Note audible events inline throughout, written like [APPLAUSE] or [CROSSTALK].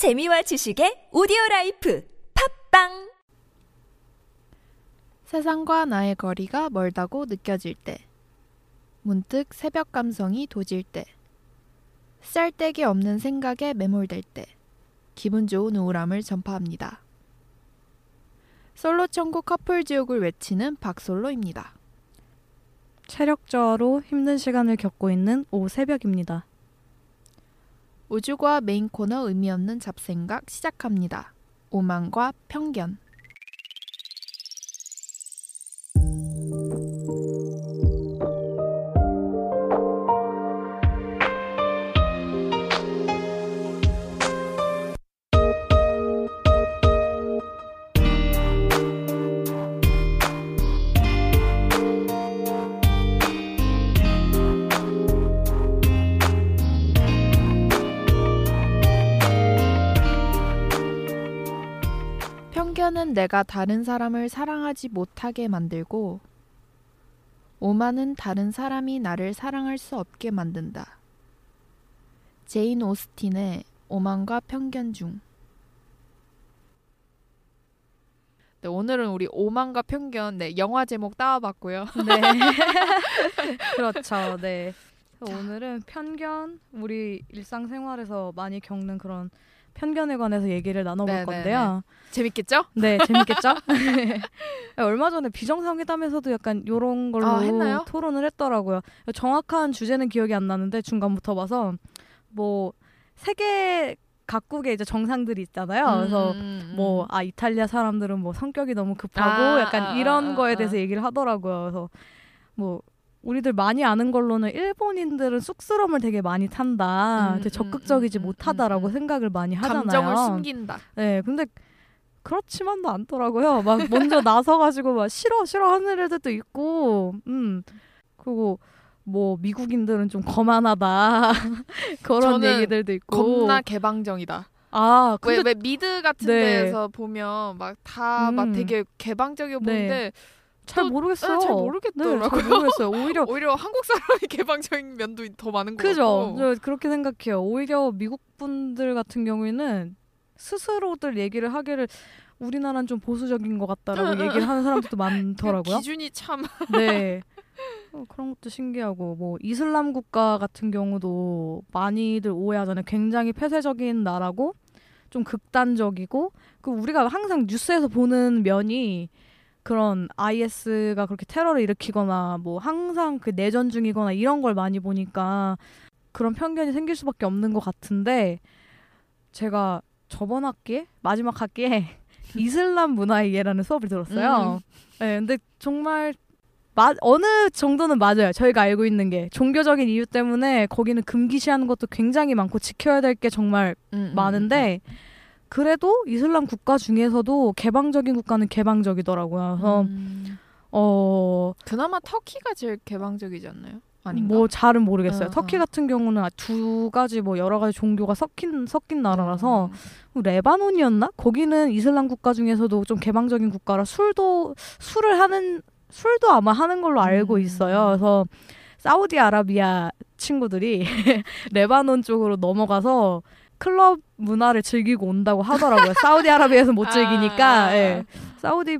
재미와 지식의 오디오 life 팟빵 세상과 나의 거리가 멀다고 느껴질 때, 문득 새벽 감성이 도질 때, 쓰잘데기 없는 생각에 매몰될 때, 기분 좋은 우울함을 전파합니다. 솔로 천국 커플 지옥을 외치는 박솔로입니다. 체력 저하로 힘든 시간을 겪고 있는 오후 새벽입니다. 우주과 메인 코너 의미 없는 잡생각 시작합니다. 오만과 편견. 편견은 내가 다른 사람을 사랑하지 못하게 만들고, 오만은 다른 사람이 나를 사랑할 수 없게 만든다. 제인 오스틴의 오만과 편견 중. 네, 오늘은 우리 오만과 편견 네, 영화 제목 따와봤고요. [LAUGHS] 네. [LAUGHS] 그렇죠. 네. 오늘은 편견, 우리 일상생활에서 많이 겪는 그런 편견에 관해서 얘기를 나눠볼 네네네. 건데요. 재밌겠죠? 네, 재밌겠죠? [LAUGHS] 얼마 전에 비정상회담에서도 약간 이런 걸로 아? 토론을 했더라고요. 정확한 주제는 기억이 안 나는데 중간부터 봐서 뭐 세계 각국의 이제 정상들이 있잖아요. 그래서 음, 뭐아 이탈리아 사람들은 뭐 성격이 너무 급하고 아, 약간 아, 이런 아, 거에 아. 대해서 얘기를 하더라고요. 그래서 뭐 우리들 많이 아는 걸로는 일본인들은 쑥스러움을 되게 많이 탄다. 음, 되게 음, 적극적이지 음, 음, 못하다라고 음. 생각을 많이 하잖아요. 감정을 숨긴다. 네, 근데 그렇지만도 않더라고요. 막 먼저 [LAUGHS] 나서가지고 막 싫어 싫어 하는 애들도 있고, 음 그리고 뭐 미국인들은 좀 거만하다 [LAUGHS] 그런 얘기들도 있고. 겁나 개방적이다. 아 왜, 근데 왜 미드 같은 네. 데에서 보면 막 다막 음. 되게 개방적이어 네. 보이는데 잘 또- 모르겠어요. 네, 잘 네, 모르겠더라고요. 잘 모르겠어요. 오히려 [LAUGHS] 오히려 한국 사람이 개방적인 면도 더 많은 것 그죠. 같고. 저 그렇게 생각해요. 오히려 미국 분들 같은 경우에는 스스로들 얘기를 하기를 우리나라는 좀 보수적인 것 같다라고 얘기를 하는 사람들도 [LAUGHS] 그 많더라고요. 기준이 참 [LAUGHS] 네. 어, 그런 것도 신기하고 뭐 이슬람 국가 같은 경우도 많이들 오해하잖아요. 굉장히 폐쇄적인 나라고 좀 극단적이고 그 우리가 항상 뉴스에서 보는 면이 그런 IS가 그렇게 테러를 일으키거나 뭐 항상 그 내전 중이거나 이런 걸 많이 보니까 그런 편견이 생길 수밖에 없는 것 같은데 제가 저번 학기에 마지막 학기에 [LAUGHS] 이슬람 문화의 예라는 수업을 들었어요. 네, 근데 정말 마, 어느 정도는 맞아요. 저희가 알고 있는 게 종교적인 이유 때문에 거기는 금기시하는 것도 굉장히 많고 지켜야 될 게 정말 음, 많은데 그래도 이슬람 국가 중에서도 개방적인 국가는 개방적이더라고요. 그래서 음. 어. 그나마 터키가 제일 개방적이지 않나요? 아닌가? 뭐 잘은 모르겠어요. 어, 터키 어. 같은 경우는 두 가지 뭐 여러 가지 종교가 섞인 섞인 나라라서 음. 뭐 레바논이었나? 거기는 이슬람 국가 중에서도 좀 개방적인 국가라 술도 술을 하는 술도 아마 하는 걸로 알고 음. 있어요. 그래서 사우디아라비아 친구들이 [LAUGHS] 레바논 쪽으로 넘어가서 클럽 문화를 즐기고 온다고 하더라고요. 사우디아라비아에서 못 즐기니까. 아. 예. 사우디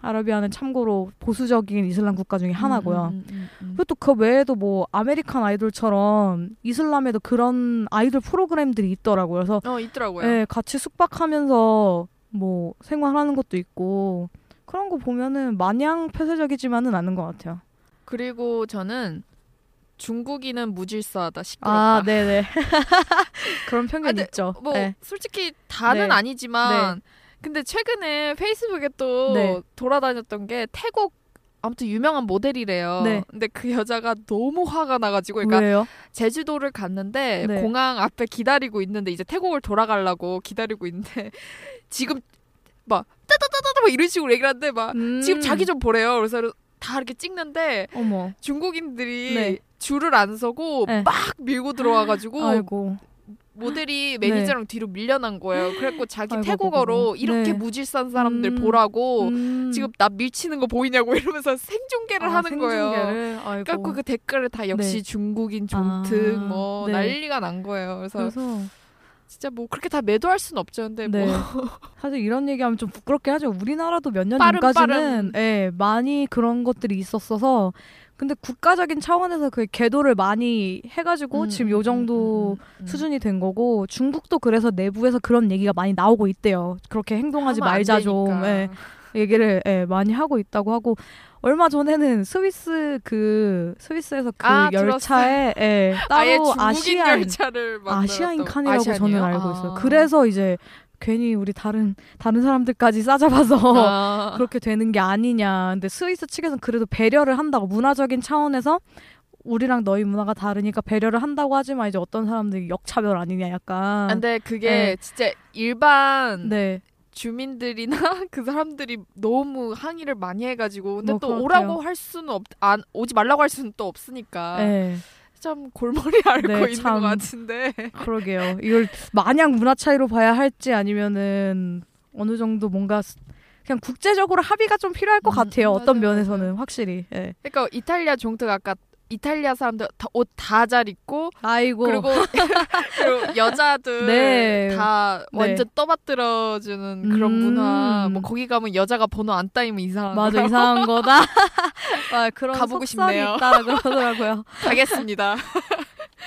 아라비아는 참고로 보수적인 이슬람 국가 중에 하나고요. 음, 음, 음, 음. 그리고 또 그 외에도 뭐 American Idol처럼 이슬람에도 그런 아이돌 프로그램들이 있더라고요. 그래서 어 있더라고요. 예, 같이 숙박하면서 뭐 생활하는 것도 있고 그런 거 보면은 마냥 폐쇄적이지만은 않은 것 같아요. 그리고 저는 중국인은 무질서하다 시끄럽다. 아, 네네. [LAUGHS] 그런 편견 아, 네, 있죠. 뭐 네. 솔직히 다는 네. 아니지만 근데 최근에 페이스북에 또 네. 돌아다녔던 게 태국 아무튼 유명한 모델이래요. 네. 근데 그 여자가 너무 화가 나가지고 그러니까 왜요? 제주도를 갔는데 네. 공항 앞에 기다리고 있는데 이제 태국을 돌아가려고 기다리고 있는데 [LAUGHS] 지금 막 따다다다다 막 이런 식으로 얘기를 하는데 막 음. 지금 자기 좀 보래요. 그래서 다 이렇게 찍는데 어머. 중국인들이 네. 줄을 안 서고 네. 막 밀고 들어와가지고 아이고. 모델이 매니저랑 뒤로 밀려난 거예요. 그래갖고 자기 아이고, 태국어로 아이고. 이렇게 네. 무질서한 사람들 음. 보라고 음. 지금 나 밀치는 거 보이냐고 [LAUGHS] 이러면서 생중계를 아, 하는 거예요. 생중계를? 아이고. 그래갖고 그 댓글을 다 역시 네. 중국인 존특 아, 뭐 네. 난리가 난 거예요. 그래서 그래서 진짜 뭐 그렇게 다 매도할 수는 없죠. 근데 네. 뭐 [LAUGHS] 사실 이런 얘기하면 좀 부끄럽게 하죠. 우리나라도 몇 년 전까지는. 예, 많이 그런 것들이 있었어서 근데 국가적인 차원에서 그 계도를 많이 해가지고 음, 지금 음, 요 정도 음, 음, 음. 수준이 된 거고 중국도 그래서 내부에서 그런 얘기가 많이 나오고 있대요. 그렇게 행동하지 말자 좀. 예, 얘기를 예, 많이 하고 있다고 하고 얼마 전에는 스위스 그 스위스에서 그 아, 열차에 예, 따로 아시아인 만들었다고. 칸이라고 저는 아시안이에요? 알고 아. 있어요. 그래서 이제 괜히 우리 다른 다른 사람들까지 싸잡아서 아. [LAUGHS] 그렇게 되는 게 아니냐. 근데 스위스 측에서는 그래도 배려를 한다고 문화적인 차원에서 우리랑 너희 문화가 다르니까 배려를 한다고 하지만 이제 어떤 사람들이 역차별 아니냐 약간. 근데 그게 네. 진짜 일반 네. 주민들이나 [LAUGHS] 그 사람들이 너무 항의를 많이 해가지고 근데 뭐 또 그렇대요. 오라고 할 수는 없, 안 오지 말라고 할 수는 또 없으니까 네. 참 골머리 [LAUGHS] 앓고 네, 있는 참. 것 같은데 그러게요. 이걸 마냥 문화 차이로 봐야 할지 아니면은 어느 정도 뭔가 스- 그냥 국제적으로 합의가 좀 필요할 것 음, 같아요. 어떤 맞아요, 면에서는 확실히. 예. 그러니까 이탈리아 종특 아까 이탈리아 사람들 옷 다 잘 입고 아이고. 그리고 [LAUGHS] 그리고 여자들 네. 다 네. 완전 떠받들어 주는 그런 음. 문화 뭐 거기 가면 여자가 번호 안 따이면 이상한 맞아 거라고. 이상한 거다. [LAUGHS] 아, 그런 가보고 싶네요. 있다 그러더라고요. [LAUGHS] 가겠습니다.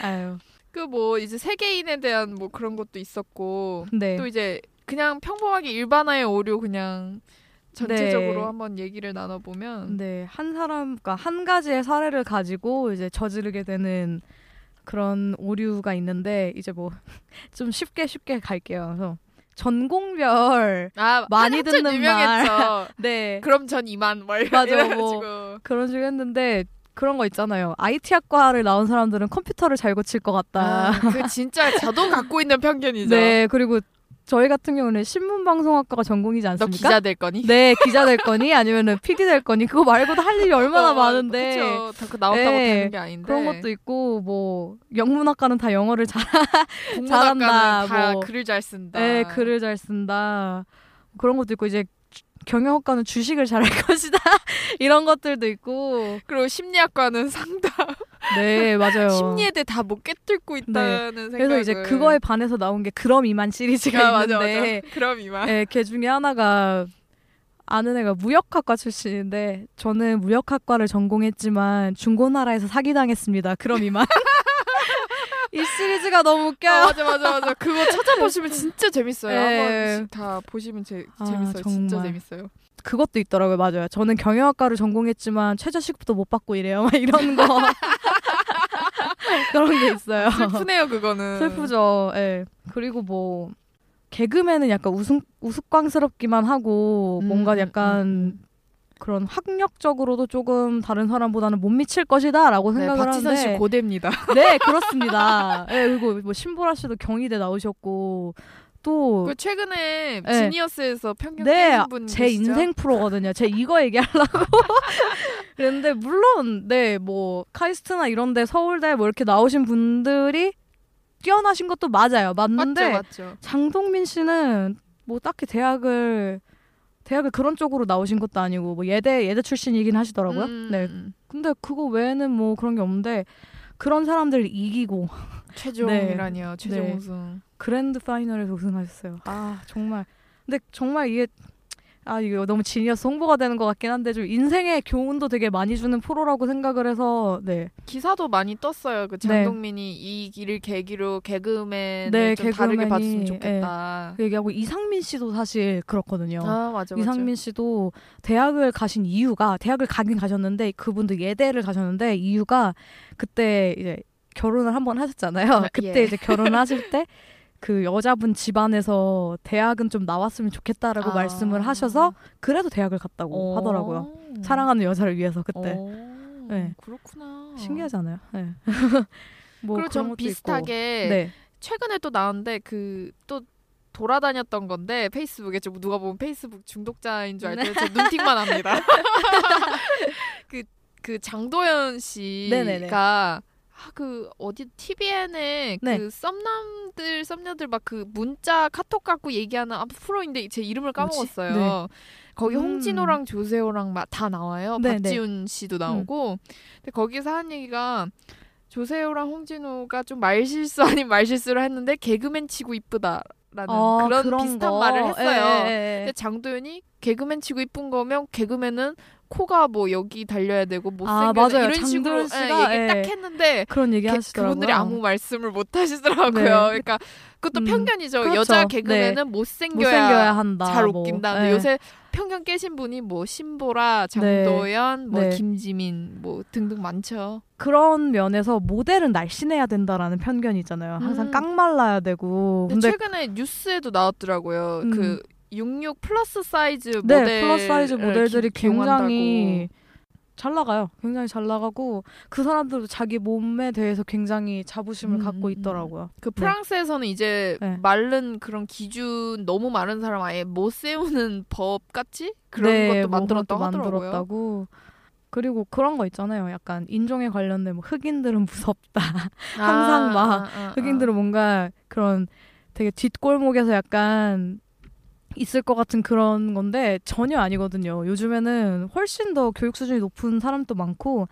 아유. 그 뭐 이제 세계인에 대한 뭐 그런 것도 있었고 네. 또 이제 그냥 평범하게 일반화의 오류 그냥 전체적으로 네. 한번 얘기를 나눠보면 네, 한 사람, 그러니까 한 가지의 사례를 가지고 이제 저지르게 되는 그런 오류가 있는데 이제 뭐 [LAUGHS] 좀 쉽게 쉽게 갈게요. 그래서 전공별 아 많이 듣는 유명했죠. [LAUGHS] 네 그럼 전 이만 말 맞아, 이래가지고 그런 식으로 했는데 그런 거 있잖아요. IT 학과를 나온 사람들은 컴퓨터를 잘 고칠 것 같다. 아, 그 진짜 저도 갖고 있는 편견이죠. [LAUGHS] 네, 그리고 저희 같은 경우는 신문방송학과가 전공이지 너 않습니까? 기자 될 거니? 네, 기자 될 거니 아니면은 PD 될 거니 그거 말고도 할 일이 얼마나 어, 많은데 그쵸. 다 나온다고 네, 되는 게 아닌데 그런 것도 있고 뭐 영문학과는 다 영어를 잘, [LAUGHS] 잘한다, 다 뭐. 글을 잘 쓴다. 네, 글을 잘 쓴다 그런 것도 있고 이제 주- 경영학과는 주식을 잘할 [LAUGHS] 것이다 이런 것들도 있고 그리고 심리학과는 상담 네 맞아요. 심리에 대해 다못 꿰뚫고 있다는 생각. 그래서 이제 그거에 반해서 나온 게 그럼 이만 시리즈가 아, 맞아 있는데 맞아. 그럼 이만. 네, 걔 중에 하나가 아는 애가 무역학과 출신인데 저는 무역학과를 전공했지만 중고나라에서 사기당했습니다. 그럼 이만. [LAUGHS] 이 시리즈가 너무 웃겨요. 아, 맞아 맞아 맞아. 그거 찾아보시면 진짜 재밌어요. [LAUGHS] 네. 한 번씩 다 보시면 제, 아, 재밌어요. 진짜 정말. 재밌어요. 그것도 있더라고요. 맞아요. 저는 경영학과를 전공했지만 최저시급도 못 받고 이래요. 막 이런 거. [LAUGHS] 그런 게 있어요. 슬프네요 그거는. 슬프죠. 예. 그리고 뭐 개그맨은 약간 우승 우스꽝스럽기만 하고 음, 뭔가 음, 약간 음, 그런 학력적으로도 조금 다른 사람보다는 못 미칠 것이다라고 네, 생각을 박지선 씨 하는데 고대입니다. 네 그렇습니다. 예, 그리고 뭐 신보라 씨도 경희대 나오셨고 또 그 최근에 네. 지니어스에서 평균 네, 깨신 분제 계시죠? 인생 프로거든요. 제 이거 얘기하려고. [LAUGHS] 그랬는데 물론 네 뭐 카이스트나 이런데 서울대 뭐 이렇게 나오신 분들이 뛰어나신 것도 맞아요. 맞는데 맞죠 맞죠. 장동민 씨는 뭐 딱히 대학을 대학을 그런 쪽으로 나오신 것도 아니고 뭐 예대 예대 출신이긴 하시더라고요. 음, 네. 음. 근데 그거 외에는 뭐 그런 게 없는데 그런 사람들 이기고 최종이라니요. 최종 네. 우승. 그랜드 파이널에서 우승하셨어요. 아 정말. 근데 정말 이게 아 이거 너무 지니어스 홍보가 되는 것 같긴 한데 좀 인생의 교훈도 되게 많이 주는 프로라고 생각을 해서 네. 기사도 많이 떴어요. 그 네. 장동민이 이 길을 계기로 개그맨을 네, 좀 다르게 개그맨이, 봤으면 좋겠다. 그 얘기하고 이상민 씨도 사실 그렇거든요. 아 맞아 맞아. 이상민 씨도 대학을 가신 이유가 대학을 가긴 가셨는데 그분도 예대를 가셨는데 이유가 그때 이제 결혼을 한 번 하셨잖아요. 아, 그때 예. 이제 결혼을 하실 때 [LAUGHS] 그 여자분 집안에서 대학은 좀 나왔으면 좋겠다라고 아. 말씀을 하셔서 그래도 대학을 갔다고 하더라고요. 사랑하는 여자를 위해서 그때 오, 네. 그렇구나. 신기하잖아요. 네. [LAUGHS] 뭐 그리고 좀 비슷하게. 네. 최근에 또 나왔는데 그 또 돌아다녔던 건데 페이스북에 좀 누가 보면 페이스북 중독자인 줄 알때 저 눈팅만 합니다. [LAUGHS] [LAUGHS] 그, 그 장도연 네네네. 아, 그 어디 TVN에 네. 그 썸남들 썸녀들 막 그 문자 카톡 갖고 얘기하는 아, 프로인데 제 이름을? 까먹었어요. 거기 음. 홍진호랑 조세호랑 막 다 나와요. 네, 네. 박지훈 씨도 나오고. 근데 거기서 한 얘기가 조세호랑 홍진호가 좀 말실수 아닌 말실수를 했는데 개그맨 치고 이쁘다 라는 아, 그런, 비슷한 거. 말을 했어요. 예, 예, 예. 근데 장도연이 개그맨 치고 이쁜 거면 개그맨은 코가 뭐 여기 달려야 되고 아, 못생겨야 맞아요. 이런 식으로 예, 얘기 딱 예. 했는데 그런 얘기 개- 하시더라고요. 그분들이 아무 말씀을 못 하시더라고요. 네. 그러니까 그것도 음, 편견이죠. 그렇죠. 여자 개그맨은 못생겨야, 못생겨야 한다. 잘 뭐. 웃긴다. 예. 요새 편견 깨신 분이 뭐 신보라, 장도연, 뭐 네. 김지민 뭐 등등 많죠. 그런 면에서 모델은 날씬해야 된다라는 편견이 있잖아요. 항상 음. 깡말라야 되고. 근데, 근데 최근에 뉴스에도 나왔더라고요. 음. 그66 플러스 사이즈 네, 모델 플러스 사이즈 모델들이 굉장히 잘 나가요. 굉장히 잘 나가고 그 사람들도 자기 몸에 대해서 굉장히 자부심을 음, 갖고 음, 있더라고요. 그 네. 프랑스에서는 이제 네. 마른 그런 기준 너무 마른 사람 아예 못 세우는 [LAUGHS] 법 같이 그런 네, 것도 뭐 만들었다고 것도 하더라고요. 만들었다고. 그리고 그런 거 있잖아요. 약간 인종에 관련된 뭐 흑인들은 무섭다. [LAUGHS] 항상 막 아, 아, 아. 흑인들은 뭔가 그런 되게 뒷골목에서 약간 있을 것 같은 그런 건데 전혀 아니거든요. 요즘에는 훨씬 더 교육 수준이 높은 사람도 많고 야,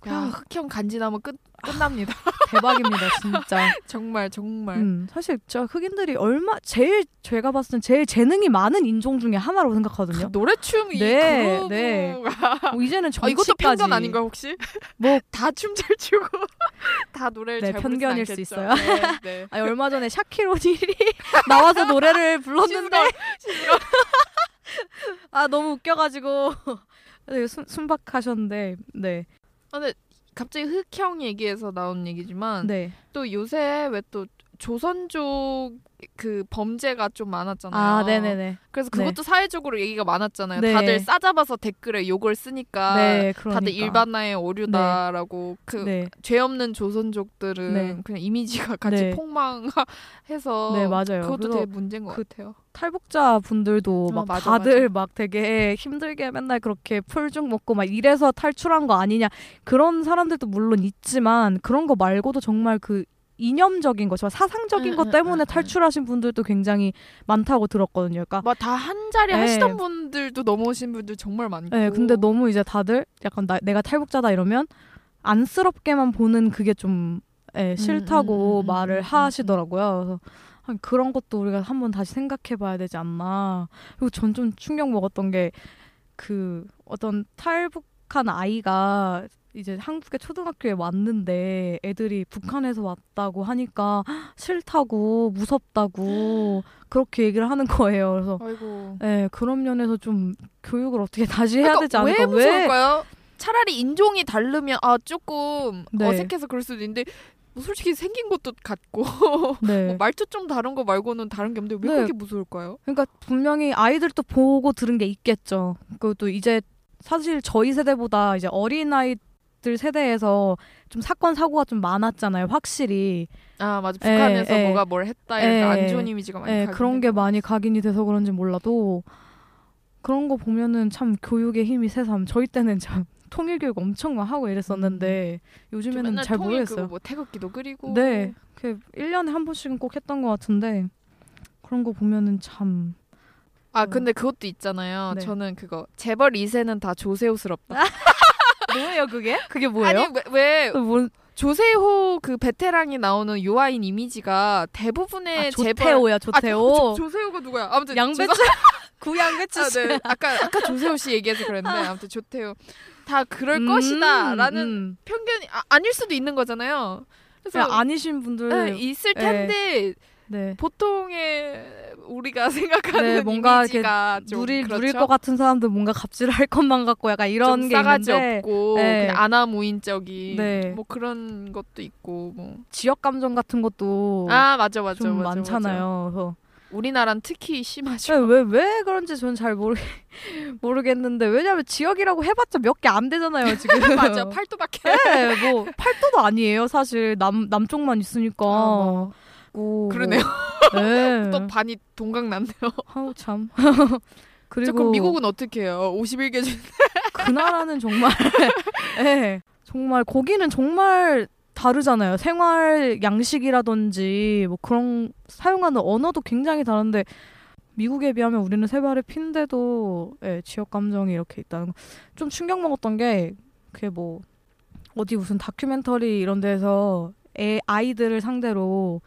그냥 흑형 간지나면 끝 끝납니다. [LAUGHS] 대박입니다, 진짜. 정말 정말. 음, 사실 저 흑인들이 얼마 제일 제가 봤을 땐 제일 재능이 많은 인종 중에 하나라고 생각하거든요. 노래춤 이 네, 그루브가 네. 뭐 이제는 아, 정치까지 이것도 편견 아닌가 혹시? 뭐 [LAUGHS] 다 춤 잘 추고 [LAUGHS] 다 노래를 네, 잘 편견일 수. 있어요. 네, 네. 아니, 얼마 전에 샤킬 오닐이 나와서 노래를 불렀는데 아 너무 웃겨가지고 네, 순, 순박하셨는데 네 아, 근데 갑자기 흑형 얘기에서 나온 얘기지만 네. 또 요새 왜 또 조선족 그 범죄가 좀 많았잖아요. 아 네네네 그래서 네. 그것도 사회적으로 얘기가 많았잖아요. 네. 다들 싸잡아서 댓글에 욕을 쓰니까 네 그러니까 다들 일반화의 오류다라고 그 네. 죄 없는 조선족들은 네. 그냥 이미지가 [LAUGHS] 같이 네. 폭망해서 네, 맞아요. 그것도 되게 문제인 것 그 같아요. 탈북자 분들도 어, 막 맞아, 다들 막 되게 힘들게 맨날 그렇게 풀죽 먹고 막 이래서 탈출한 거 아니냐 그런 사람들도 물론 있지만 그런 거 말고도 정말 그 이념적인 거, 정말 사상적인 응, 것 응, 때문에 응, 응. 탈출하신 분들도 굉장히 많다고 들었거든요. 그러니까 뭐다한 자리 네. 하시던 분들도 넘어오신 분들 정말 많고. 네, 근데 너무 이제 다들 약간 나, 내가 탈북자다 이러면 안쓰럽게만 보는 그게 좀 예, 싫다고 음, 음, 음, 말을 음, 음, 하시더라고요. 그래서 한 그런 것도 우리가 한번 다시 생각해봐야 되지 않나. 그리고 전 좀 충격 먹었던 게 그 어떤 탈북한 아이가 이제 한국의 초등학교에 왔는데 애들이 북한에서 왔다고 하니까 싫다고 무섭다고 그렇게 얘기를 하는 거예요. 그래서 아이고. 네, 그런 면에서 좀 교육을 어떻게 다시 해야 그러니까 되지 않을까? 왜 무서울까요? 차라리 인종이 다르면 아 조금 네. 어색해서 그럴 수도 있는데 뭐 솔직히 생긴 것도 같고 네. [LAUGHS] 뭐 말투 좀 다른 거 말고는 다른 게 없는데 왜 네. 그렇게 무서울까요? 그러니까 분명히 아이들도 보고 들은 게 있겠죠. 그것도 이제 사실 저희 세대보다 이제 어린 아이 들 세대에서 좀 사건 사고가 좀 많았잖아요. 확실히. 아 맞아 에, 북한에서 에. 뭐가 뭘 했다 이런 에. 안 좋은 이미지가 많이 예, 각인된 그런 게것 많이 각인이 돼서 그런지 몰라도 그런 거 보면은 참 교육의 힘이 새삼. 저희 때는 참 [LAUGHS] 통일 교육 엄청 하고 이랬었는데 좀 요즘에는 잘 모르겠어요. 뭐 태극기도 그리고 네. 그 1년에 한 번씩은 꼭 했던 것 같은데 그런 거 보면은 참아 근데 그것도 있잖아요. 네. 저는 그거 재벌 2세는 다 조세호스럽다. [LAUGHS] 뭐예요 그게? 그게 뭐예요? 아니 왜, 왜그 뭔, 조세호 그 베테랑이 나오는 유아인 이미지가 대부분의 아, 재벌 조태호야 아, 조태호. 조, 조세호가 누구야? 아무튼 양배추 [LAUGHS] 구양배추 아, 네. 아까 아까 조세호 씨 얘기해서 그랬는데 아무튼 조태호 다 그럴 음, 것이다라는 음. 편견이 아, 아닐 수도 있는 거잖아요. 그래서 그냥 아니신 분들 네, 있을 텐데 네. 보통의 우리가 [LAUGHS] 생각하는 네, 뭔가 이렇게 이미지가 좀 누릴 그렇죠? 누릴 것 같은 사람들 뭔가 갑질할 것만 같고 약간 이런 좀게 싸가지 있는데 없고 네. 그냥 아나무인적인 네. 뭐 그런 것도 있고 뭐. 지역 감정 같은 것도 아 맞아 맞아 좀 맞아, 많잖아요. 그래서. 우리나라는 특히 심하죠. 왜왜 그런지 저는 잘 모르 [LAUGHS] 모르겠는데 왜냐면 지역이라고 해봤자 몇 개 안 되잖아요 [LAUGHS] 지금. 맞아 팔도밖에. 네, 뭐 팔도도 아니에요 사실 남 남쪽만 있으니까. 아, 뭐. 고, 그러네요. 네. [LAUGHS] 또 반이 동강 났네요. 아우 참. [LAUGHS] 그리고 그리고 미국은 어떻게 해요? 51개 중 그 나라는 정말 [LAUGHS] 예. 정말 거기는 정말 다르잖아요. 생활 양식이라든지 뭐 그런 사용하는 언어도 굉장히 다른데 미국에 비하면 우리는 세 발의 핀데도 예, 지역 감정이 이렇게 있다는 거. 좀 충격 먹었던 게 그게 뭐 어디 무슨 다큐멘터리 이런 데서 애 아이들을 상대로 뭐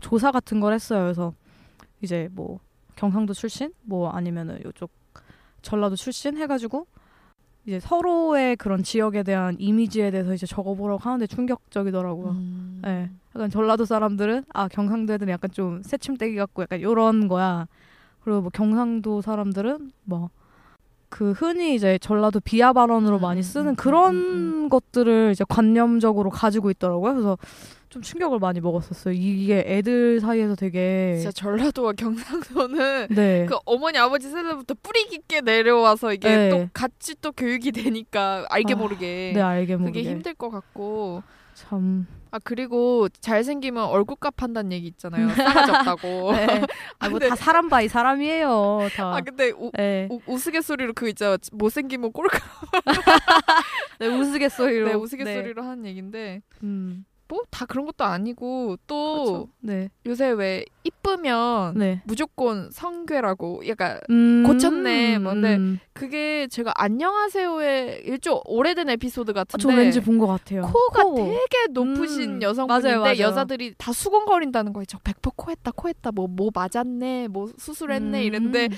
조사 같은 걸 했어요. 그래서 이제 뭐 경상도 출신 뭐 아니면은 요쪽 전라도 출신 해가지고 이제 서로의 그런 지역에 대한 이미지에 대해서 이제 적어보라고 하는데 충격적이더라고요. 음. 네. 약간 전라도 사람들은 아 경상도 애들은 약간 좀 새침대기 같고 약간 요런 거야. 그리고 뭐 경상도 사람들은 뭐 그 흔히 이제 전라도 비하 발언으로 음, 많이 음, 쓰는 음, 그런 음, 것들을 이제 관념적으로 가지고 있더라고요. 그래서 좀 충격을 많이 먹었었어요. 이게 애들 사이에서 되게 진짜 전라도와 경상도는 네. 그 어머니 아버지 세대부터 뿌리 깊게 내려와서 이게 네. 또 같이 또 교육이 되니까 알게 아, 모르게 네 알게 모르게 그게 힘들 것 같고 참 아 그리고 잘생기면 얼굴값 한다는 얘기 있잖아요 싸가지 없다고 [LAUGHS] 네. 아, 뭐 근데- 다 사람 by 사람이에요. 다. 아 근데 우, 네. 우, 우스갯소리로 그 있잖아 못생기면 꼴값 [LAUGHS] 네, 우스갯소리로. 네, 우스갯소리로 하는 얘긴데 음. 뭐 다 그런 것도 아니고 또 그렇죠. 네. 요새 왜 이쁘면 네. 무조건 성괴라고 약간 음. 고쳤네, 뭐, 근데 음. 그게 제가 안녕하세요의 일조 오래된 에피소드 아, 같은데 저 왠지 본 것 같아요. 코가 코. 되게 높으신 음, 여성분인데 맞아요, 맞아요. 여자들이 다 수근거린다는 거예요. 저100% 코했다, 코했다, 뭐, 뭐 맞았네, 뭐 수술했네 음. 이랬는데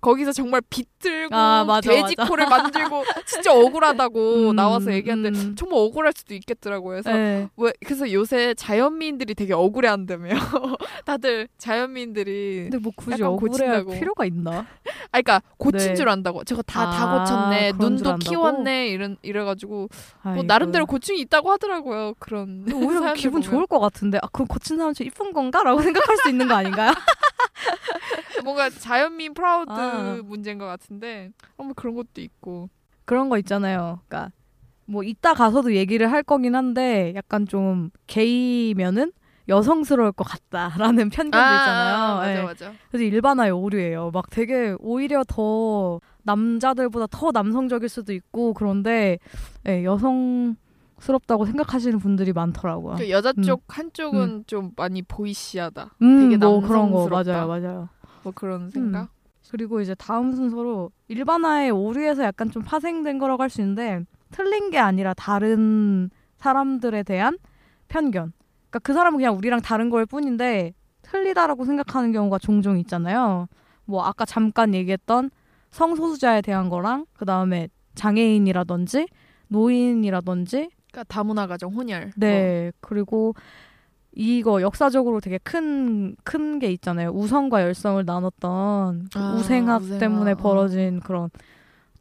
거기서 정말 비틀고 아, 맞아, 돼지 맞아. 코를 만들고 진짜 억울하다고 [LAUGHS] 음, 나와서 얘기하는데 음. 정말 억울할 수도 있겠더라고요. 그래서 네. 왜 그래서 요새 자연미인들이 되게 억울해한다며. [LAUGHS] 다들 자연미인들이 근데 뭐 굳이 억울해할. 필요가 있나? [LAUGHS] 아 그러니까 고친 네. 줄 안다고. 저거 다다 아, 고쳤네. 그런 줄 눈도? 키웠네. 이런 이래가지고 뭐 아이고. 나름대로 고충이 있다고 하더라고요. 그런 오히려 기분 보면. 좋을 것 같은데 아 그럼 고친 사람 좀 이쁜 건가?라고 생각할 수 있는 거 아닌가요? [LAUGHS] 뭔가 자연미인 proud 아. 문제인 것 같은데 어, 뭐 그런 것도 있고. 그런 거 있잖아요. 그러니까 뭐 이따 가서도 얘기를 할 거긴 한데 약간 좀 게이면은 여성스러울 것 같다라는 편견도 있잖아요. 맞아 예. 맞아. 그래서 일반화의 오류예요. 막 되게 오히려 더 남자들보다 더 남성적일 수도 있고 그런데 예, 여성 스럽다고 생각하시는 분들이 많더라고요. 그 여자 음. 쪽 한쪽은 좀 많이 보이시하다. 음, 되게 뭐 그런 거 남성스럽다. 맞아요, 맞아요. 뭐 그런 생각. 그리고 이제 다음 순서로 일반화의 오류에서 약간 좀 파생된 거라고 할 수 있는데 틀린 게 아니라 다른 사람들에 대한 편견. 그러니까 그 사람은 그냥 우리랑 다른 걸 뿐인데 틀리다라고 생각하는 경우가 종종 있잖아요. 뭐 아까 잠깐 얘기했던 성소수자에 대한 거랑 그 다음에 장애인이라든지 노인이라든지 그러니까 다문화 가정 혼혈. 네 그리고 이거 역사적으로 되게 큰 큰 게 있잖아요. 우성과 열성을 나눴던 그 아, 우생학 우생학. 때문에 어. 벌어진 그런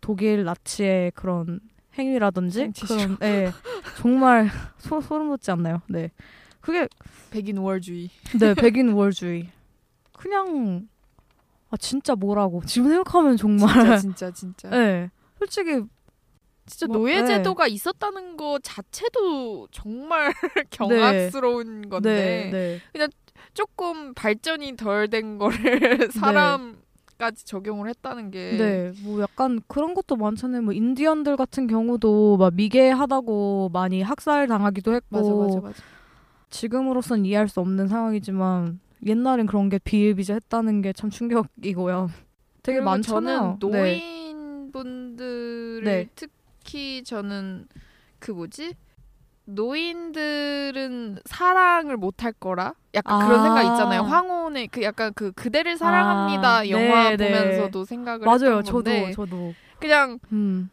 독일 나치의 그런 행위라든지. 그런 네 정말 [LAUGHS] 소, 소름 돋지 않나요? 네 그게 뭐 백인 우월주의. 네 [LAUGHS] 백인 우월주의 그냥 아 진짜 뭐라고 지금 생각하면 정말 진짜 [LAUGHS] 진짜 진짜. 네 솔직히 진짜 뭐, 노예제도가 있었다는 거 자체도 정말 [LAUGHS] 경악스러운 건데 네, 네. 조금 발전이 덜 된 거를 사람까지 적용을 했다는 게 네, 뭐 약간 그런 것도 많잖아요. 뭐 인디언들 같은 경우도 막 미개하다고 많이 학살 당하기도 했고 맞아 맞아 맞아. 지금으로선 이해할 수 없는 상황이지만 옛날엔 그런 게 비일비재했다는 게 참 충격이고요. 되게 많잖아요. 저는 네. 노인분들을 네. 특히 저는 그 뭐지 노인들은 사랑을 못할 거라 약간 그런 아. 생각 있잖아요. 황혼의 그 약간 그 그대를 사랑합니다 아, 영화 네, 네. 보면서도 생각을 맞아요. 저도 저도 그냥 음,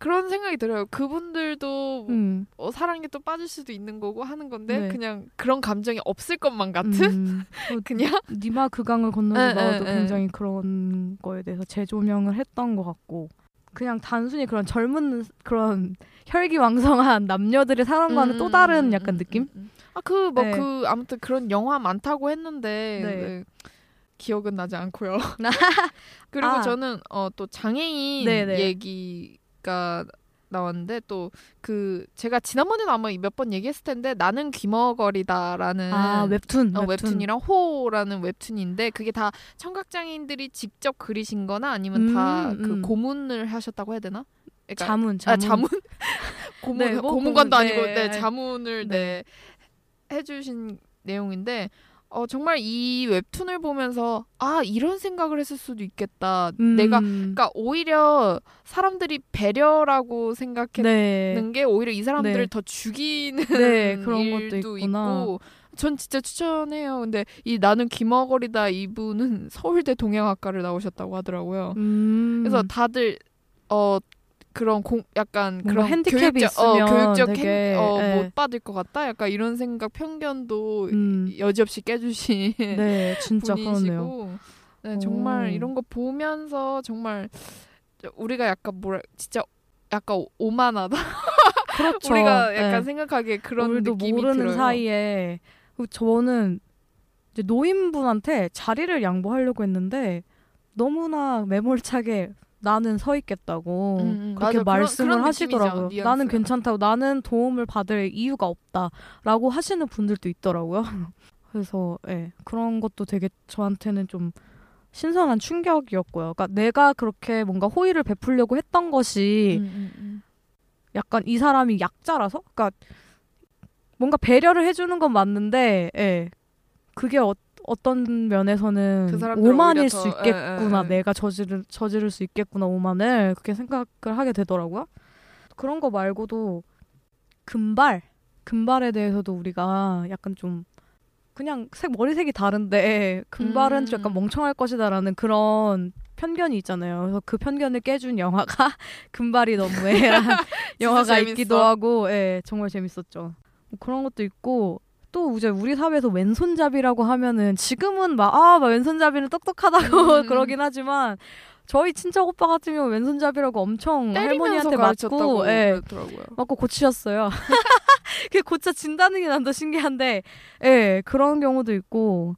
그런 생각이 들어요. 그분들도 음, 어, 사랑에 또 빠질 수도 있는 거고 하는 건데 네. 그냥 그런 감정이 없을 것만 같은 음, 어, [LAUGHS] 그냥 니마 그강을 에, 에. 굉장히 그런 거에 대해서 재조명을 했던 것 같고 그냥 단순히 그런 젊은 그런 혈기왕성한 남녀들의 사랑과는 또 다른 약간 느낌? 아 그 뭐그 네. 아무튼 그런 영화 많다고 했는데 네. 네. 기억은 나지 않고요. [LAUGHS] [LAUGHS] 그리고 아. 저는 어 또 장애인 네네. 얘기 가 나왔는데 또 그 제가 지난번에도 아마 몇 번 얘기했을 텐데 나는 귀머거리다라는 아 웹툰, 어, 웹툰. 웹툰 이랑 호라는 웹툰인데 그게 다 청각장애인들이 직접 그리신거나 아니면 음, 다그 음. 고문을 하셨다고 해야 되나? 그러니까 자문, 아 자문. 자문 [LAUGHS] 고문 네, 뭐 고문관도 고문, 아니고 네. 네, 자문을 네. 네. 해주신 내용인데 어, 정말 이 웹툰을 보면서 아 이런 생각을 했을 수도 있겠다. 음, 내가 그러니까 오히려 사람들이 배려라고 생각했는 네. 게 오히려 이 사람들을 네. 더 죽이는 [LAUGHS] 네, 그런 것도 일도 있구나. 있고 전 진짜 추천해요. 근데 이 나는 김어걸이다 이분은 [LAUGHS] 서울대 동양학과를 나오셨다고 하더라고요. 음. 그래서 다들 어 그런 공 약간 그런 핸디캡이 교육적, 있으면 어, 교육적 되게, 핸, 어, 예. 못 받을 것 같다. 약간 이런 생각 편견도 음. 여지없이 깨주신 [LAUGHS] 네, 진짜. 분이시고 네, 정말 오. 이런 거 보면서 정말 우리가 약간 뭐라 진짜 약간 오- 오만하다. [LAUGHS] 그렇죠. 우리가 약간 네. 생각하기에 그런 느낌이 모르는 들어요. 사이에 그 저는 이제 노인분한테 자리를 양보하려고 했는데 너무나 매몰차게 나는 서 있겠다고 음, 음, 그렇게 맞아. 그런- 말씀을 그런 하시더라고요. 느낌이죠, 나는. 괜찮다고 나는 도움을 받을 이유가 없다라고 하시는 분들도 있더라고요. [LAUGHS] 그래서 예, 그런 것도 되게 저한테는 좀 신선한 충격이었고요. 그러니까 내가 그렇게 뭔가 호의를 베풀려고 했던 것이 음, 음, 음. 약간 이 사람이 약자라서 그러니까 뭔가 배려를 해주는 건 맞는데 예. 그게 어, 어떤 면에서는 그 오만일 수 더- 있겠구나 예, 예, 예. 내가 저지를 저지를 수 있겠구나 오만을 그렇게 생각을 하게 되더라고요 그런 거 말고도 금발 금발에 대해서도 우리가 약간 좀 그냥 색 머리색이 다른데 금발은 좀 약간 음. 멍청할 것이다라는 그런 편견이 있잖아요. 그래서 그 편견을 깨준 영화가 [LAUGHS] 금발이 너무해라는 [LAUGHS] 영화가 재밌어. 있기도 하고, 예, 정말 재밌었죠. 뭐 그런 것도 있고 또 이제 우리 사회에서 왼손잡이라고 하면은 지금은 막 아, 막 왼손잡이는 똑똑하다고 음. [LAUGHS] 그러긴 하지만 저희 친척 오빠 같은 경우 왼손잡이라고 엄청 할머니한테 맞고, 예, 그러더라고요. 맞고 고치셨어요. [LAUGHS] 그게 고쳐진다는 게 난 더 신기한데, 예, 그런 경우도 있고.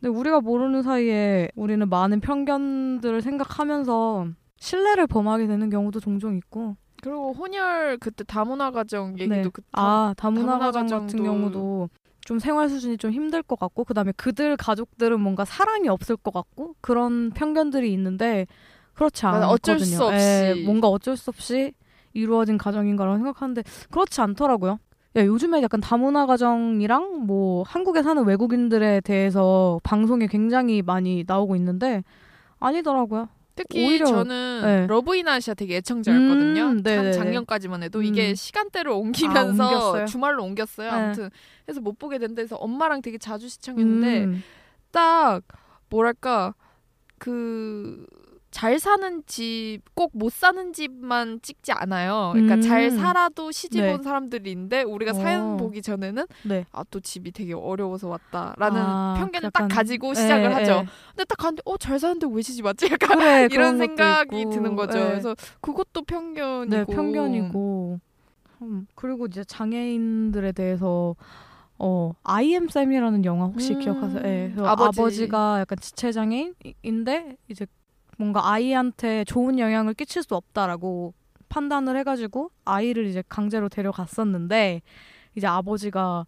근데 우리가 모르는 사이에 우리는 많은 편견들을 생각하면서 신뢰를 범하게 되는 경우도 종종 있고. 그리고 혼혈 그때 다문화 가정 얘기도 네. 그 아, 다문화 다문화 가정 같은 경우도 좀 생활 수준이 좀 힘들 것 같고, 그 다음에 그들 가족들은 뭔가 사랑이 없을 것 같고, 그런 편견들이 있는데, 그렇지 않거든요. 어쩔 수 없이. 예, 뭔가 어쩔 수 없이 이루어진 가정인가라고 생각하는데, 그렇지 않더라고요. 야, 요즘에 약간 다문화 가정이랑 뭐 한국에 사는 외국인들에 대해서 방송에 굉장히 많이 나오고 있는데, 아니더라고요. 특히 오히려- 저는 네. 러브이나시아 되게 애청자였거든요. 음, 네네네. 참 작년까지만 해도 음. 이게 시간대를 아, 옮기면서 옮겼어요? 주말로 옮겼어요. 네. 아무튼 그래서 못 보게 된다 해서 엄마랑 되게 자주 시청했는데 음, 딱 뭐랄까 그 잘 사는 집 꼭 못 사는 집만 찍지 않아요. 그러니까 음. 잘 살아도 시집 네. 온 사람들인데 우리가 사연 어. 보기 전에는 네. 아또 집이 되게 어려워서 왔다라는 아, 편견을 딱 가지고 시작을 예, 하죠. 예. 근데 딱 갔는데 어 잘 사는데 왜 시집 왔지? 약간 그래, 이런 생각이 있고. 드는 거죠. 예. 그래서 그것도 편견이고. 네, 편견이고. 음, 그리고 이제 장애인들에 대해서 어, I am Sam이라는 영화 혹시 음, 기억하세요? 예. 그래서 아버지. 아버지 가 약간 지체 장애인인데 이제 뭔가 아이한테 좋은 영향을 끼칠 수 없다라고 판단을 해가지고 아이를 이제 강제로 데려갔었는데 이제 아버지가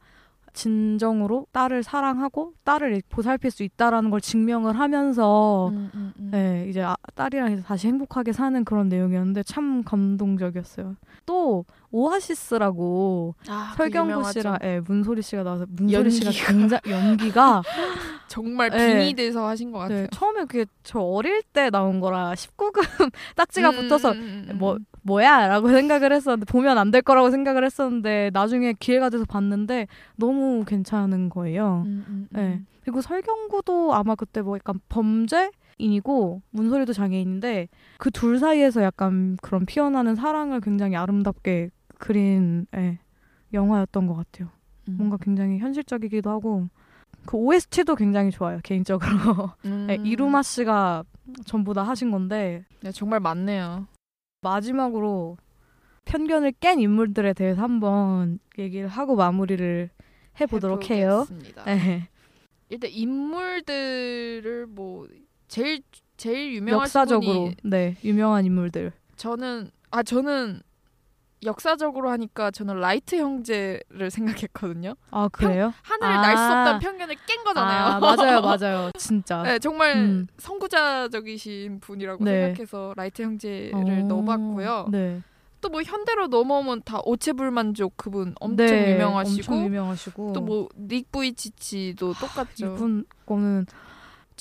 진정으로 딸을 사랑하고 딸을 보살필 수 있다라는 걸 증명을 하면서 음, 음, 음. 네, 이제 아- 딸이랑 다시 행복하게 사는 그런 내용이었는데 참 감동적이었어요. 또 오아시스라고 아, 그 설경구. 씨랑 예, 문소리 씨가 나와서 문소리 씨가 연기가. 굉장히 연기가 [LAUGHS] 정말 네. 빙이 돼서 하신 것 같아요. 네, 처음에 그게 저 어릴 때 나온 거라 19금 [LAUGHS] 딱지가 음, 붙어서 음, 음, 음. 뭐 뭐야라고 생각을 했었는데 보면 안 될 거라고 생각을 했었는데 나중에 기회가 돼서 봤는데 너무 괜찮은 거예요. 음, 음, 음. 네. 그리고 설경구도 아마 그때 뭐 약간 범죄 인이고 문소리도 장애인인데 그 둘 사이에서 약간 그런 피어나는 사랑을 굉장히 아름답게 그린 예, 영화였던 것 같아요. 음. 뭔가 굉장히 현실적이기도 하고 그 OST도 굉장히 좋아요 개인적으로. 음. 예, 이루마 씨가 전부 다 하신 건데 네, 정말 많네요. 마지막으로 편견을 깬 인물들에 대해서 한번 얘기를 하고 마무리를 해보도록 해요. 해보겠습니다. 예. 일단 인물들을 뭐 제일 제일 유명한 역사적으로 분이 네 유명한 인물들. 저는 아 저는 역사적으로 하니까 저는 라이트 형제를 생각했거든요. 아 그래요? 하늘을 아. 날수 없다는 편견을 깬 거잖아요. 아, 맞아요, [LAUGHS] 맞아요, 진짜. 네, 정말 음. 선구자적이신 분이라고 네. 생각해서 라이트 형제를 어, 넣어봤고요. 네. 또뭐 현대로 넘어오면 다 오체불만족 그분 엄청 네, 유명하시고 유명하시고 또뭐 닉 부이치치도 똑같죠. 이분 거는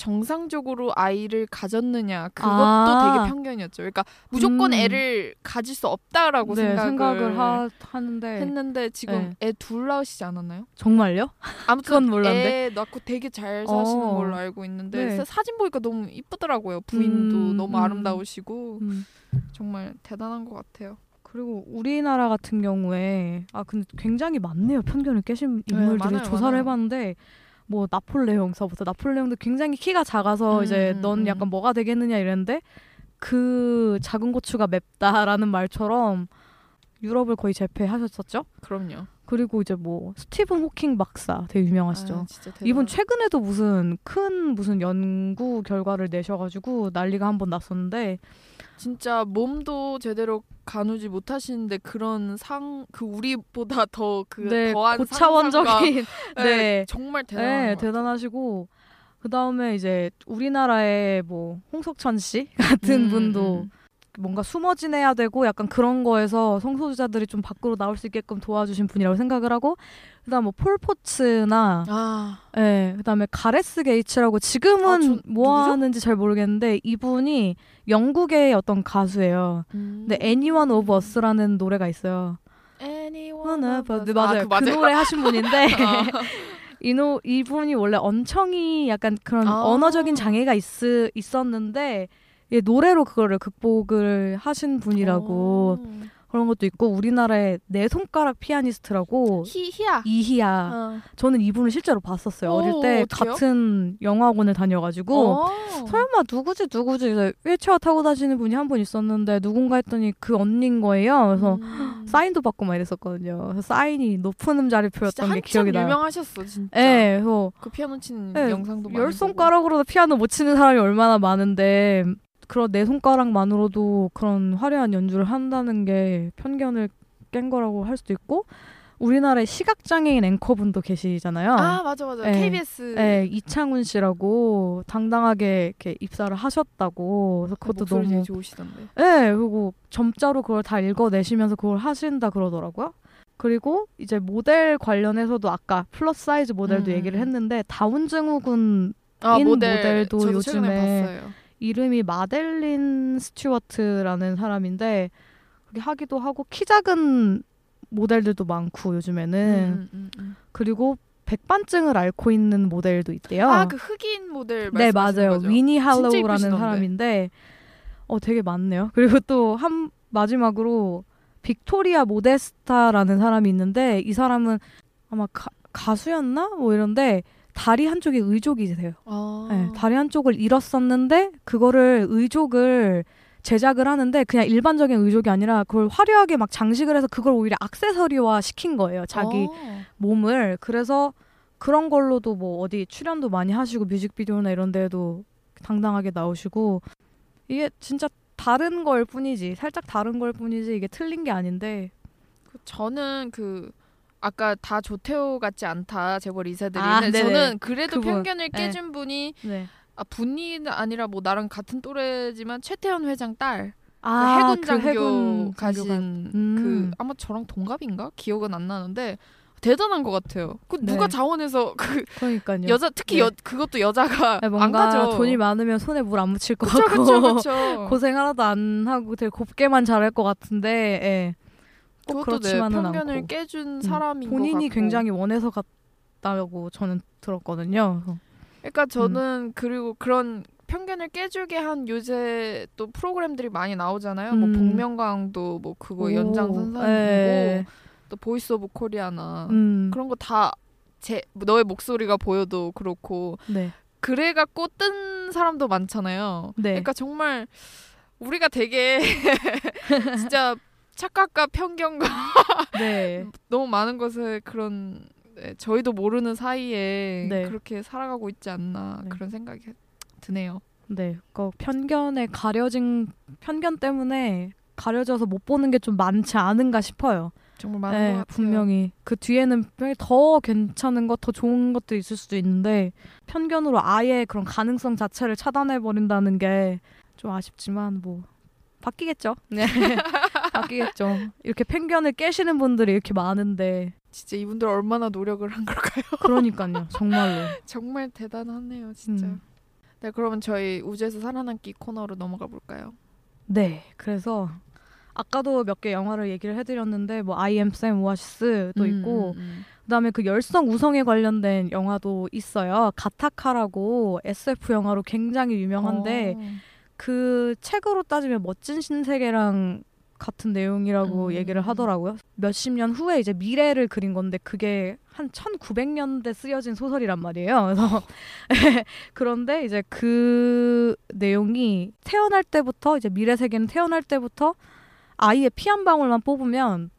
정상적으로 아이를 가졌느냐 그것도 아. 되게 편견이었죠. 그러니까 무조건 음. 애를 가질 수 없다라고 네, 생각을, 생각을 하, 하는데 했는데 지금 애둘 낳으시지 않았나요? 정말요? 아무튼 몰랐는데. 애 낳고 되게 잘 사시는 어. 걸로 알고 있는데 네. 사- 사진 보니까 너무 이쁘더라고요. 부인도 음, 너무 음. 아름다우시고 음. 정말 대단한 것 같아요. 그리고 우리나라 같은 경우에 아 근데 굉장히 많네요 편견을 깨신 네, 많아요, 조사를 많아요. 해봤는데 뭐 나폴레옹서부터 나폴레옹도 굉장히 키가 작아서 음, 이제 음, 넌 음. 약간 뭐가 되겠느냐 이랬는데 그 작은 고추가 맵다라는 말처럼 유럽을 거의 제패하셨었죠. 그럼요. 그리고 이제 뭐 스티븐 호킹 박사 되게 유명하시죠. 아. 이분 최근에도 무슨 큰 무슨 연구 결과를 내셔가지고 난리가 한 번 났었는데 진짜 몸도 제대로 가누지 못하시는데 그런 상 그 우리보다 [LAUGHS] 더그네 더한 고차원적인 상상과- [LAUGHS] 네 정말 대단한 네. 대단하시고 그 다음에 이제 우리나라의 뭐 홍석천 씨 [LAUGHS] 같은 음, 분도 음. 뭔가 숨어 지내야 되고 약간 그런 거에서 성소수자들이 좀 밖으로 나올 수 있게끔 도와주신 분이라고 생각을 하고 그다음 뭐 폴포츠나 아 예, 그다음에 가레스 게이츠라고 지금은 아, 저- 뭐 누구죠? 하는지 잘 모르겠는데 이분이 영국의 어떤 가수예요. 음. 근데 Anyone of Us라는 노래가 있어요. Anyone 네, of us. 네, 맞아요. 아, 그, 그 노래 하신 분인데 [LAUGHS] 아. [LAUGHS] 이노 이분이 원래 언청이 약간 그런 아. 언어적인 장애가 있, 있었는데 예, 노래로 그거를 극복을 하신 분이라고 어. 그런 것도 있고 우리나라의 네 손가락 피아니스트라고 히히야. 이희야 어. 저는 이분을 실제로 봤었어요 오, 어릴 때 어떡해요? 같은 영화학원을 다녀가지고 어. 설마 누구지 누구지 이제 휠체어 타고 다니는 분이 한 분 있었는데 누군가 했더니 그 언니인 거예요 그래서 음. [GASPS] 사인도 받고 막 이랬었거든요 그래서 사인이 높은 음자리표였던 게 기억이 나요 유명하셨어 진짜. 네, 그래서 그 피아노 치는 네, 영상도 열. 손가락으로도 피아노 못 치는 사람이 얼마나 많은데 그런 네 손가락만으로도 그런 화려한 연주를 한다는 게 편견을 깬 거라고 할 수도 있고 우리나라에 시각장애인 앵커분도 계시잖아요. 아 맞아 맞아. 네. KBS. 네, 이창훈 씨라고 당당하게 이렇게 입사를 하셨다고. 그래서 그것도 목소리 너무 좋으시던데. 네, 그리고 점자로 그걸 다 읽어내시면서 그걸 하신다 그러더라고요. 그리고 이제 모델 관련해서도 아까 플러스 사이즈 모델도 음. 얘기를 했는데 다운 증후군 아인 모델 모델도 요즘에 봤어요. 이름이 마델린 스튜어트라는 사람인데 그게 하기도 하고 키 작은 모델들도 많고 요즘에는 음, 음, 음. 그리고 백반증을 앓고 있는 모델도 있대요. 아 그 흑인 모델 네 맞아요. 거죠? 위니 할로우라는. 사람인데 어 되게 많네요. 그리고 또 한 마지막으로 빅토리아 모데스타라는 사람이 있는데 이 사람은 아마 가, 가수였나 뭐 이런데 다리 한쪽이 의족이세요. 아. 네, 다리 한쪽을 잃었었는데 그거를 의족을 제작을 하는데 그냥 일반적인 의족이 아니라 그걸 화려하게 막 장식을 해서 그걸 오히려 액세서리화 시킨 거예요. 자기 어. 몸을 그래서 그런 걸로도 뭐 어디 출연도 많이 하시고 뮤직비디오나 이런 데도 당당하게 나오시고 이게 진짜 다른 걸 뿐이지 살짝 다른 걸 뿐이지 이게 틀린 게 아닌데 그 저는 그 아까 다 조태호 같지 않다 재벌 이세들이 아, 는 네네. 저는 그래도 그분. 편견을 네. 깨준 분이 네. 아 분이 아니라 뭐 나랑 같은 또래지만 최태원 회장 딸 아, 그 해군 그 장교 해군 가진 장교가. 음. 그 아마 저랑 동갑인가 기억은 안 나는데 대단한 것 같아요. 그 네. 누가 자원해서 그 그러니까요. 여자 특히 네. 여, 그것도 여자가 네, 안 가죠. 돈이 많으면 손에 물 안 묻힐 것 그쵸 같고 그쵸 [LAUGHS] 그쵸. 고생 하나도 안 하고 되게 곱게만 잘할 것 같은데 예. 꼭 그것도 네, 그렇지만은 편견을 않고 깨준 사람인 것 본인이. 굉장히 원해서 갔다고 저는 들었거든요. 그래서 그러니까 음. 저는 그리고 그런 편견을 깨주게 한 요새 또 프로그램들이 많이 나오잖아요. 음. 뭐 복면가왕도 뭐 그거 오, 연장선상이고 예. 또 Voice of Korea나 음, 그런 거 다 제 너의 목소리가 보여도 그렇고 네. 그래 갖고 뜬 사람도 많잖아요. 네. 그러니까 정말 우리가 되게 [LAUGHS] 진짜 착각과 편견과 [LAUGHS] 네. 너무 많은 것을 그런 네, 저희도 모르는 사이에 네. 그렇게 살아가고 있지 않나 네. 그런 생각이 드네요. 네. 그 편견에 가려진 편견 때문에 가려져서 못 보는 게 좀 많지 않은가 싶어요. 정말 많은 네, 것 같아요. 분명히 그 뒤에는 분명히 더 괜찮은 것, 더 좋은 것도 있을 수도 있는데 편견으로 아예 그런 가능성 자체를 차단해 버린다는 게 좀 아쉽지만 뭐 바뀌겠죠. [LAUGHS] 네, 바뀌겠죠. 이렇게 편견을 깨시는 분들이 이렇게 많은데 진짜 이분들 얼마나 노력을 한 걸까요? [LAUGHS] 그러니까요. 정말로. 정말 대단하네요, 진짜. 음. 네, 그러면 저희 우주에서 살아남기 코너로 넘어가 볼까요? 네. 그래서 아까도 몇 개 영화를 얘기를 해드렸는데 뭐 I Am Sam 오아시스도 있고 음, 음. 그다음에 그 열성 우성에 관련된 영화도 있어요. 가타카라고 SF 영화로 굉장히 유명한데 어. 그 책으로 따지면 멋진 신세계랑 같은 내용이라고 음. 얘기를 하더라고요. 몇십 년 후에 이제 미래를 그린 건데 그게 한 1900년대 쓰여진 소설이란 말이에요. 그래서 [LAUGHS] 그런데 이제 그 내용이 태어날 때부터 이제 미래 세계는 태어날 때부터 아이의 피 한 방울만 뽑으면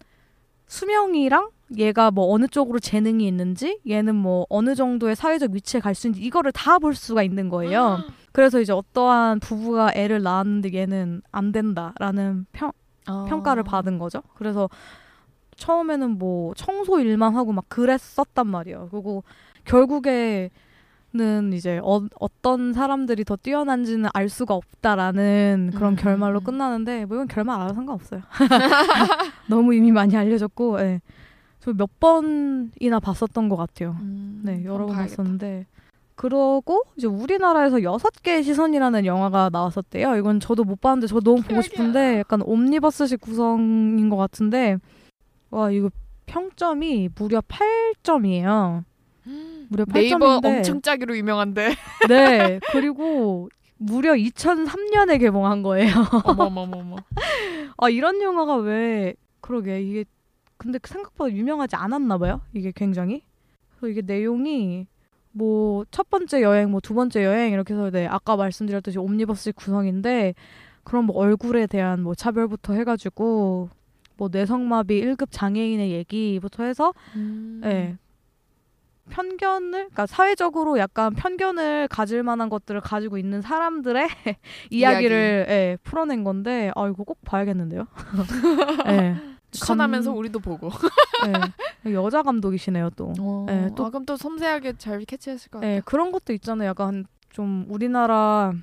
수명이랑 얘가 뭐 어느 쪽으로 재능이 있는지 얘는 뭐 어느 정도의 사회적 위치에 갈 수 있는지 이거를 다 볼 수가 있는 거예요. 그래서 이제 어떠한 부부가 애를 낳았는데 얘는 안 된다라는 평, 어. 평가를 받은 거죠. 그래서 처음에는 뭐 청소 일만 하고 막 그랬었단 말이에요. 그리고 결국에는 이제 어, 어떤 사람들이 더 뛰어난지는 알 수가 없다라는 그런 음, 결말로 음. 끝나는데 뭐 이건 결말 알아도 상관없어요. [LAUGHS] 너무 이미 많이 알려졌고, 예. 저몇 번이나 봤었던 것 같아요. 음, 네, 여러 번 봐야겠다. 봤었는데. 그러고 이제 우리나라에서 여섯 개의 시선이라는 영화가 나왔었대요. 이건 저도 못 봤는데 저 너무 보고 싶은데 약간 옴니버스식 구성인 것 같은데 와 이거 평점이 무려 8점이에요. 무려 8점인데 네이버 엄청 짜기로 유명한데. [LAUGHS] 네 그리고 무려 2003년에 개봉한 거예요. 어머머머머. [LAUGHS] 아 이런 영화가 왜 그러게 이게 근데 생각보다 유명하지 않았나 봐요. 이게 굉장히. 그래서 이게 내용이 뭐 첫 번째 여행, 뭐 두 번째 여행 이렇게 해서 네 아까 말씀드렸듯이 옴니버스 구성인데 그런 뭐 얼굴에 대한 뭐 차별부터 해가지고 뭐 뇌성마비 1급 장애인의 얘기부터 해서 음. 예. 편견을 그러니까 사회적으로 약간 편견을 가질 만한 것들을 가지고 있는 사람들의 [LAUGHS] 이야기를 예, 풀어낸 건데 아 이거 꼭 봐야겠는데요. 예. [LAUGHS] 추천하면서 감- 우리도 보고. 예. 여자 감독이시네요 또. 예, 또- 아, 그럼 또 섬세하게 잘 캐치했을 것 같아요. 예, 그런 것도 있잖아요. 약간 좀 우리나라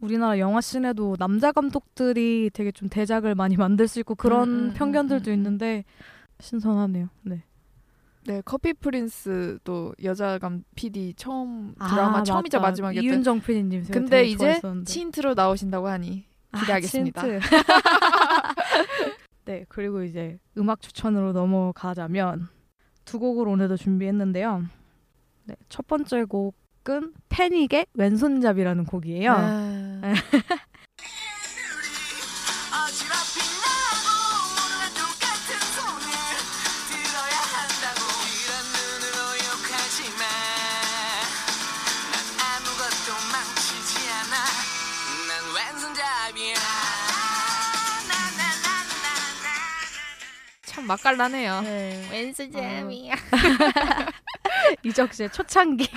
우리나라 영화 씬에도 남자 감독들이 되게 좀 대작을 많이 만들 수 있고 그런 음, 음, 편견들도 음, 음. 있는데 신선하네요. 네. 네, 커피 프린스도 여자 감 PD 처음 아, 드라마 처음이자 맞다. 마지막이었대. 이윤정 PD님. 근데 이제 좋아했었는데. 친트로 나오신다고 하니 기대하겠습니다. 아. [LAUGHS] 네, 그리고 이제 음악 추천으로 넘어가자면 두 곡을 오늘도 준비했는데요. 네, 첫 번째 곡은 패닉의 왼손잡이라는 곡이에요. 아, [LAUGHS] 맛깔나네요. 네. 왼손잡이야. 이적 씨의 초창기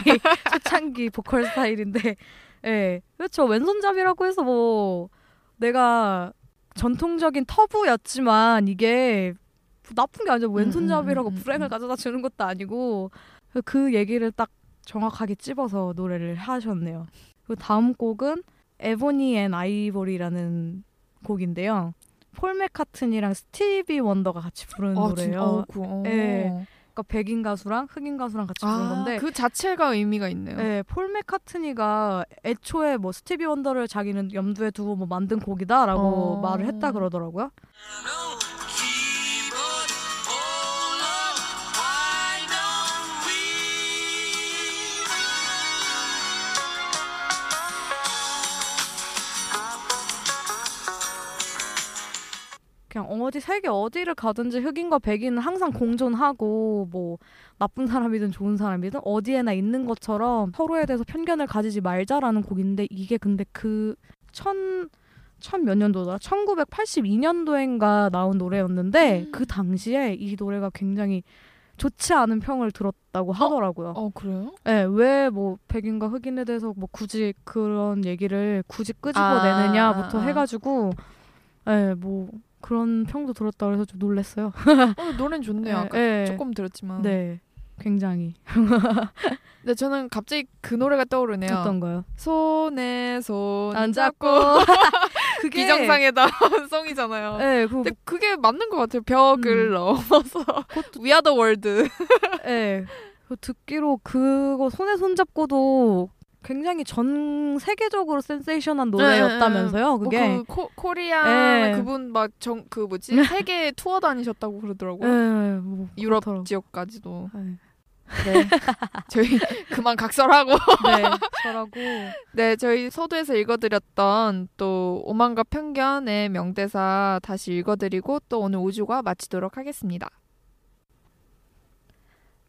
초창기 보컬 스타일인데, 예, 그렇죠. 왼손잡이라고 해서 뭐 내가 전통적인 터부였지만 이게 나쁜 게 아니죠. 왼손잡이라고 음, 음, 음, 불행을 음. 가져다 주는 것도 아니고 그 얘기를 딱 정확하게 찝어서 노래를 하셨네요. 그 다음 곡은 Ebony and Ivory라는 곡인데요. 폴 맥카튼이랑 스티비 원더가 같이 부르는 아, 노래예요. 진- 어, 그, 어. 네. 그러니까 백인 가수랑 흑인 가수랑 같이 부른 아, 건데 그 자체가 의미가 있네요. 네, 폴 맥카트니가 애초에 뭐 스티비 원더를 자기는 염두에 두고 뭐 만든 곡이다라고 어. 말을 했다 그러더라고요. 그냥 어디 세계 어디를 가든지 흑인과 백인은 항상 공존하고 뭐 나쁜 사람이든 좋은 사람이든 어디에나 있는 것처럼 서로에 대해서 편견을 가지지 말자라는 곡인데 이게 근데 그 천 천몇 년도다 1982년도인가 나온 노래였는데 음. 그 당시에 이 노래가 굉장히 좋지 않은 평을 들었다고 하더라고요. 어 그래요? 네, 왜 뭐 백인과 흑인에 대해서 뭐 굳이 그런 얘기를 굳이 아, 끄집어내느냐부터 아, 아. 해가지고, 네, 뭐 그런 평도 들었다 그래서 좀 놀랐어요. 어, 노래는 좋네요. 네, 네. 조금 들었지만. 네, 굉장히 근데 저는 갑자기 그 노래가 떠오르네요. 어떤가요? 손에 손 안 잡고 [LAUGHS] 그게 비정상에다 [LAUGHS] 송이잖아요. 네, 그 근데 그게 맞는 것 같아요. 벽을 음. 넘어서 [LAUGHS] We are the world. 네. 그 듣기로 그거 손에 손 잡고도 굉장히 전 세계적으로 센세이션한 노래였다면서요. 그게. 뭐 그 코, 코리안 네. 그분 막 정 그 뭐지 세계 투어 다니셨다고 그러더라고요. 네, 뭐 유럽. 지역까지도. 네. 네. [LAUGHS] 저희 그만 각설하고. 네, 저라고. 네, 저희 서두에서 읽어드렸던 또 오만과 편견의 명대사 다시 읽어드리고 또 오늘 5주가 마치도록 하겠습니다.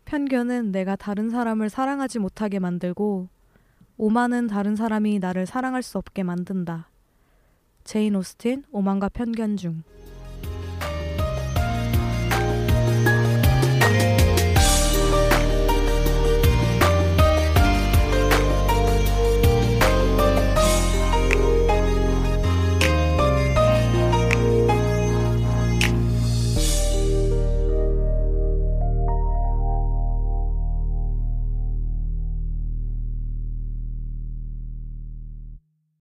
편견은 내가 다른 사람을 사랑하지 못하게 만들고 오만은 다른 사람이 나를 사랑할 수 없게 만든다. 제인 오스틴 오만과 편견 중